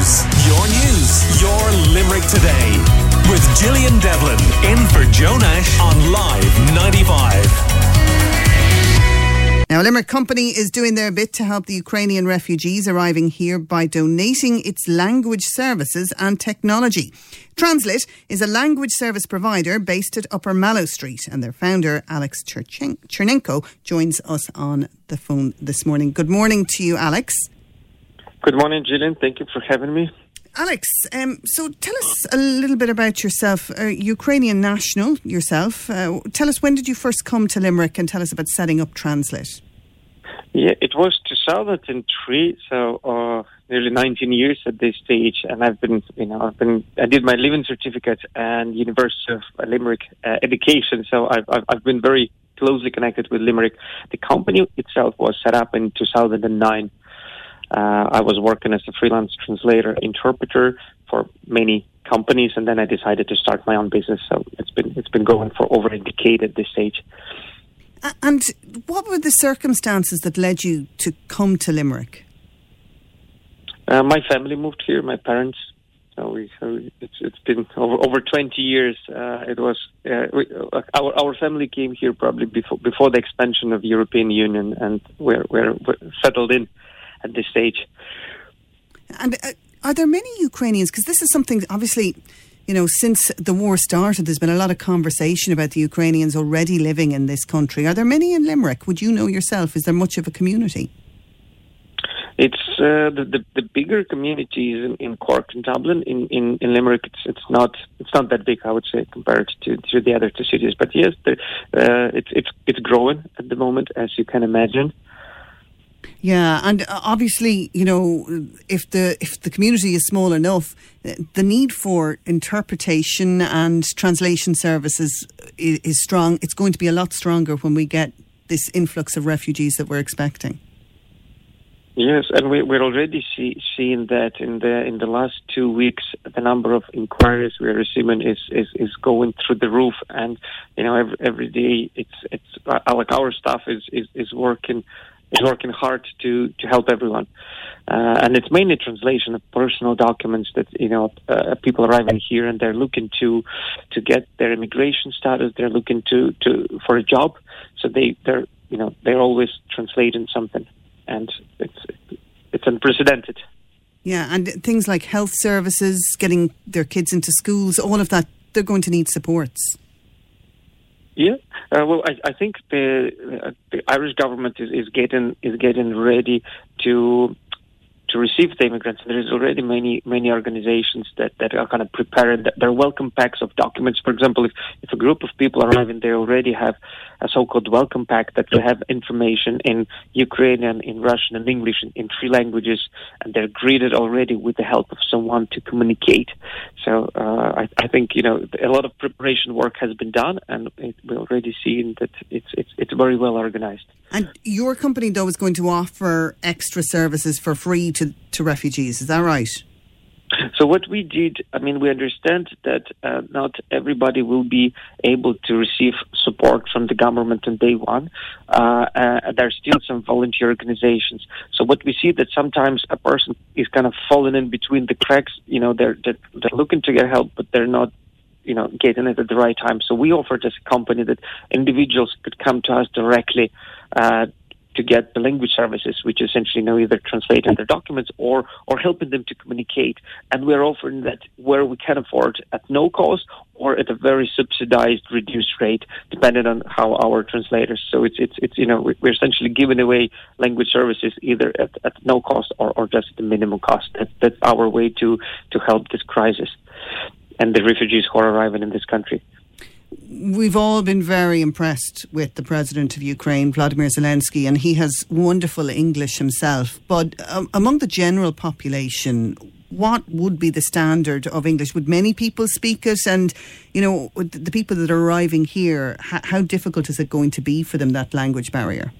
News. Your news. Your Limerick today. With Gillian Devlin in for Joe on Live 95. Now, Limerick Company is doing their bit to help the Ukrainian refugees arriving here by donating its language services and technology. Translit is a language service provider based at Upper Mallow Street, and their founder, Alex Chernenko, joins us on the phone this morning. Good morning to you, Alex. Good morning, Gillian. Thank you for having me. Alex, um, so tell us a little bit about yourself. Uh, Ukrainian national yourself. Uh, tell us when did you first come to Limerick, and tell us about setting up Translit. Yeah, it was 2003, so uh, nearly 19 years at this stage, and I've been, you know, I've been, I did my living certificate and University of Limerick uh, education, so I've, I've, I've been very closely connected with Limerick. The company itself was set up in 2009. Uh, I was working as a freelance translator, interpreter for many companies, and then I decided to start my own business. So it's been it's been going for over a decade at this stage. And what were the circumstances that led you to come to Limerick? Uh, my family moved here. My parents. So, we, so it's, it's been over, over 20 years. Uh, it was uh, we, uh, our our family came here probably before before the expansion of the European Union, and we're, we're, we're settled in at this stage. And uh, are there many Ukrainians? Because this is something obviously you know, since the war started, there's been a lot of conversation about the Ukrainians already living in this country. Are there many in Limerick? Would you know yourself? Is there much of a community? It's uh, the, the, the bigger communities in, in Cork and Dublin. In, in, in Limerick, it's it's not it's not that big, I would say, compared to, to the other two cities. But yes, the, uh, it's it's it's growing at the moment, as you can imagine. Yeah, and uh, obviously, you know, if the if the community is small enough, uh, the need for interpretation and translation services is, is strong. It's going to be a lot stronger when we get this influx of refugees that we're expecting. Yes, and we, are already see, seeing that in the in the last two weeks, the number of inquiries we're receiving is, is, is going through the roof, and you know every, every day it's it's uh, like our staff is, is, is working is working hard to to help everyone, uh, and it's mainly translation of personal documents that you know uh, people arriving here and they're looking to to get their immigration status. They're looking to to for a job, so they they're you know they're always translating something, and it's it's unprecedented. Yeah, and things like health services, getting their kids into schools, all of that, they're going to need supports. Yeah, uh, well, I, I think the, uh, the Irish government is, is getting is getting ready to to receive the immigrants. There is already many many organizations that, that are kind of prepared. Their welcome packs of documents. For example, if, if a group of people arrive and they already have a so-called welcome pack that will have information in Ukrainian, in Russian, and English in, in three languages, and they're greeted already with the help of someone to communicate. So uh, I, I think you know a lot of preparation work has been done, and it, we're already seeing that it's it's it's very well organized. And your company, though, is going to offer extra services for free to, to refugees. Is that right? So what we did, I mean, we understand that uh, not everybody will be able to receive support from the government on day one. Uh, uh, there's still some volunteer organizations. So what we see that sometimes a person is kind of falling in between the cracks. You know, they're they're, they're looking to get help, but they're not you know, getting it at the right time. So we offered as a company that individuals could come to us directly uh, to get the language services, which essentially now either translate their documents or or helping them to communicate. And we're offering that where we can afford at no cost or at a very subsidized, reduced rate, depending on how our translators. So it's it's it's you know we're essentially giving away language services either at, at no cost or, or just the minimum cost. That's that's our way to to help this crisis and the refugees who are arriving in this country. We've all been very impressed with the president of Ukraine, Vladimir Zelensky, and he has wonderful English himself. But um, among the general population, what would be the standard of English? Would many people speak it? And, you know, the people that are arriving here, how difficult is it going to be for them, that language barrier?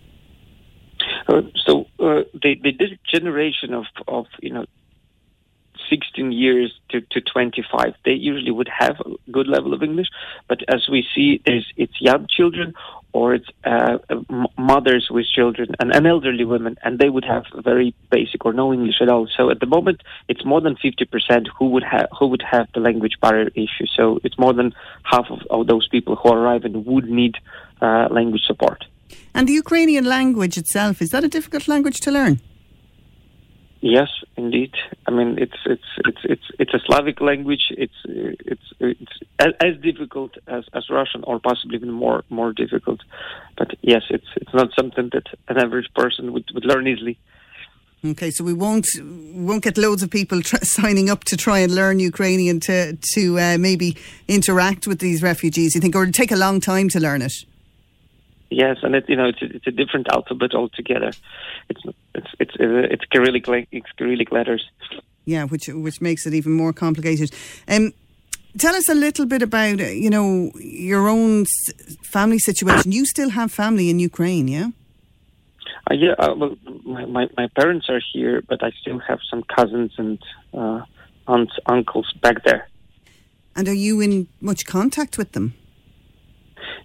Uh, so uh, the, the generation of, of, you know, 16 years to, to 25, they usually would have a good level of English. But as we see, it's young children or it's uh, mothers with children and, and elderly women, and they would have very basic or no English at all. So at the moment, it's more than fifty percent who would have who would have the language barrier issue. So it's more than half of, of those people who arrive and would need uh, language support. And the Ukrainian language itself is that a difficult language to learn? Yes, indeed. I mean, it's it's it's it's it's a Slavic language. It's it's it's as, difficult as, as Russian, or possibly even more more difficult. But yes, it's it's not something that an average person would, would learn easily. Okay, so we won't won't get loads of people signing up to try and learn Ukrainian to to uh, maybe interact with these refugees. You think, or take a long time to learn it? Yes, and it you know it's a, it's a different alphabet altogether. It's it's it's uh, it's Cyrillic it's Cyrillic letters. Yeah, which which makes it even more complicated. Um, tell us a little bit about uh, you know your own family situation. You still have family in Ukraine, yeah? Uh, yeah, uh, well, my, my my parents are here, but I still have some cousins and uh, aunts, uncles back there. And are you in much contact with them?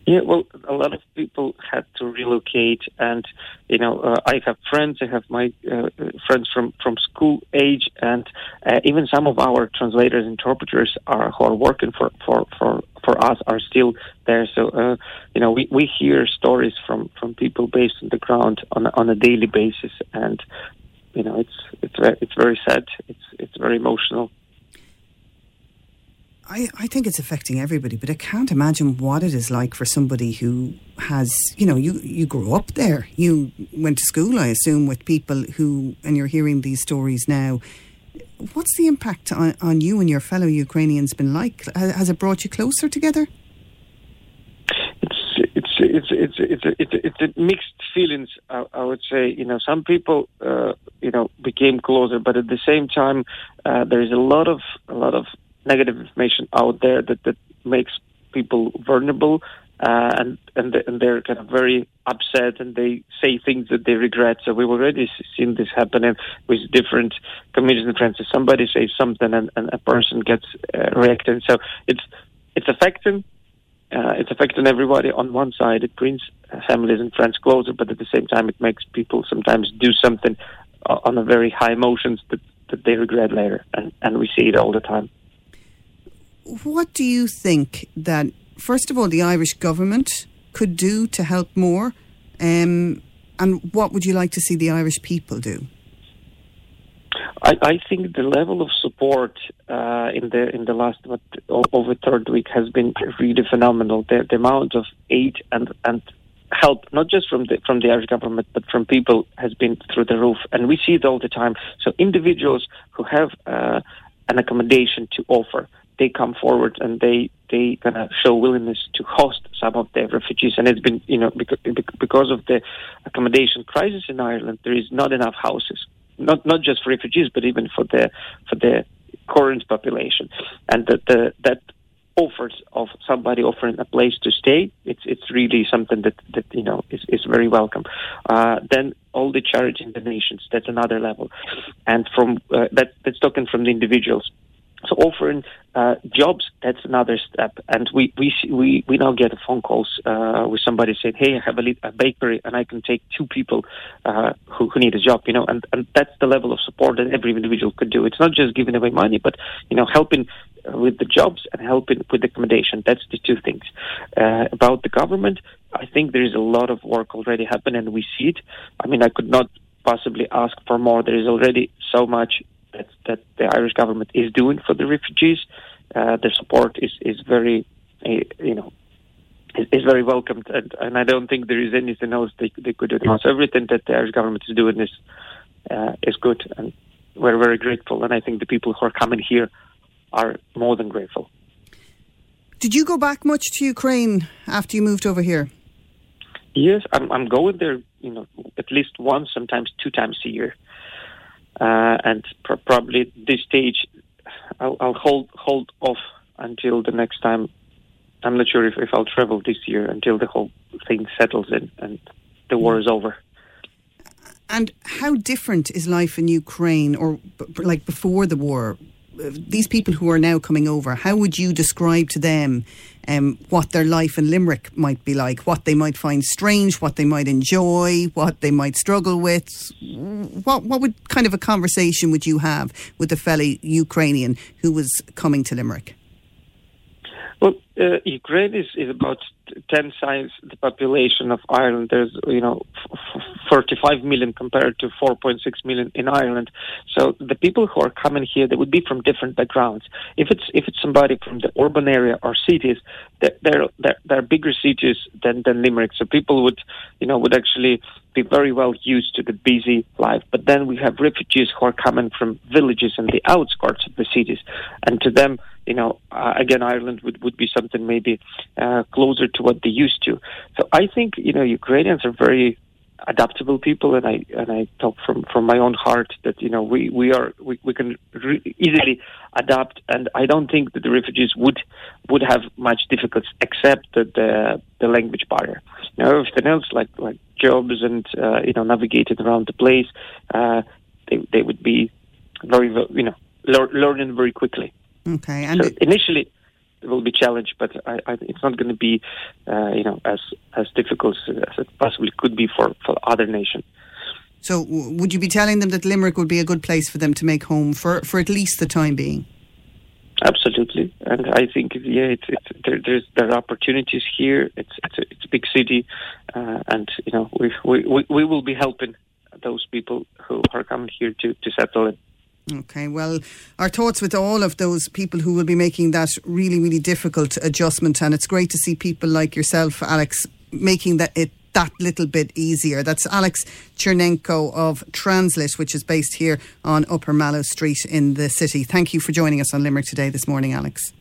Yeah, well, a lot of people had to relocate, and you know, uh, I have friends. I have my uh, friends from from school age, and uh, even some of our translators, interpreters, are who are working for for for for us are still there. So, uh, you know, we we hear stories from from people based on the ground on on a daily basis, and you know, it's it's it's very sad. It's it's very emotional. I, I think it's affecting everybody, but I can't imagine what it is like for somebody who has, you know, you, you grew up there. You went to school, I assume, with people who, and you're hearing these stories now. What's the impact on, on you and your fellow Ukrainians been like? Has it brought you closer together? It's it's it's it's it's it's, it's, it's mixed feelings. I, I, would say you know some people uh, you know became closer, but at the same time uh, there is a lot of a lot of negative information out there that, that makes people vulnerable uh, and and, and they're kind of very upset and they say things that they regret. So we've already seen this happening with different comedians and friends. So somebody says something and, and a person gets uh, reacting. So it's it's affecting. Uh, it's affecting everybody on one side. It brings families and friends closer, but at the same time, it makes people sometimes do something uh, on a very high emotions that, that they regret later, and, and we see it all the time what do you think that, first of all, the Irish government could do to help more? Um, and what would you like to see the Irish people do? I, I think the level of support uh, in the in the last what, over third week has been really phenomenal. The, the amount of aid and and help, not just from the from the Irish government, but from people, has been through the roof, and we see it all the time. So individuals who have uh, an accommodation to offer, they come forward and they they kind of show willingness to host some of the refugees. And it's been you know because, because of the accommodation crisis in Ireland, there is not enough houses, not not just for refugees, but even for the for the current population, and that the that offers of somebody offering a place to stay, it's it's really something that, that you know is, is very welcome. Uh, then all the charity donations, that's another level, and from uh, that that's talking from the individuals. So offering uh, jobs, that's another step. And we, we, we, we now get phone calls uh, with somebody saying, hey, I have a, a bakery and I can take two people uh, who, who need a job, you know, and, and that's the level of support that every individual could do. It's not just giving away money, but, you know, helping uh, with the jobs and helping with the accommodation. That's the two things. Uh, about the government, I think there is a lot of work already happening and we see it. I mean, I could not possibly ask for more. There is already so much that, the Irish government is doing for the refugees. Uh, the support is is very, uh, you know, is, is, very welcomed, and, and I don't think there is anything else they, they could do. So everything that the Irish government is doing is uh, is good, and we're very grateful. And I think the people who are coming here are more than grateful. Did you go back much to Ukraine after you moved over here? Yes, I'm, I'm going there. You know, at least once, sometimes two times a year uh, and pr- probably this stage, I'll, I'll, hold hold off until the next time. I'm not sure if, if I'll travel this year until the whole thing settles in and the war is over. And how different is life in Ukraine, or like before the war? These people who are now coming over, how would you describe to them um, what their life in Limerick might be like, what they might find strange, what they might enjoy, what they might struggle with. What what would kind of a conversation would you have with a fellow Ukrainian who was coming to Limerick? Well, uh, Ukraine is, is about 10 times the population of Ireland. There's, you know, f- 45 million compared to 4.6 million in Ireland. So the people who are coming here, they would be from different backgrounds. If it's if it's somebody from the urban area or cities, they're they're, they're bigger cities than than Limerick. So people would, you know, would actually be very well used to the busy life. But then we have refugees who are coming from villages and the outskirts of the cities, and to them, you know, uh, again, Ireland would would be something maybe uh, closer to what they used to. So I think you know Ukrainians are very adaptable people, and I and I talk from from my own heart that you know we we are we, we can re- easily adapt, and I don't think that the refugees would would have much difficulty except the the, the language barrier. Now everything else like like jobs and uh, you know navigating around the place, uh, they they would be very you know learning very quickly. Okay, and so initially it will be challenged, but I, I, it's not going to be, uh, you know, as as difficult as it possibly could be for, for other nations. So, w- would you be telling them that Limerick would be a good place for them to make home for, for at least the time being? Absolutely, and I think yeah, it's, it's there, there's there are opportunities here. It's it's a, it's a big city, uh, and you know we, we we will be helping those people who are coming here to to settle in. Okay, well, our thoughts with all of those people who will be making that really, really difficult adjustment, and it's great to see people like yourself, Alex, making that it that little bit easier. That's Alex Chernenko of Translit, which is based here on Upper Mallow Street in the city. Thank you for joining us on Limerick today this morning, Alex.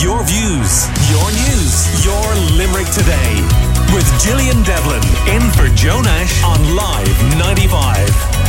Your views, your news, your Limerick today with Gillian Devlin in for Joe Nash on Live 95.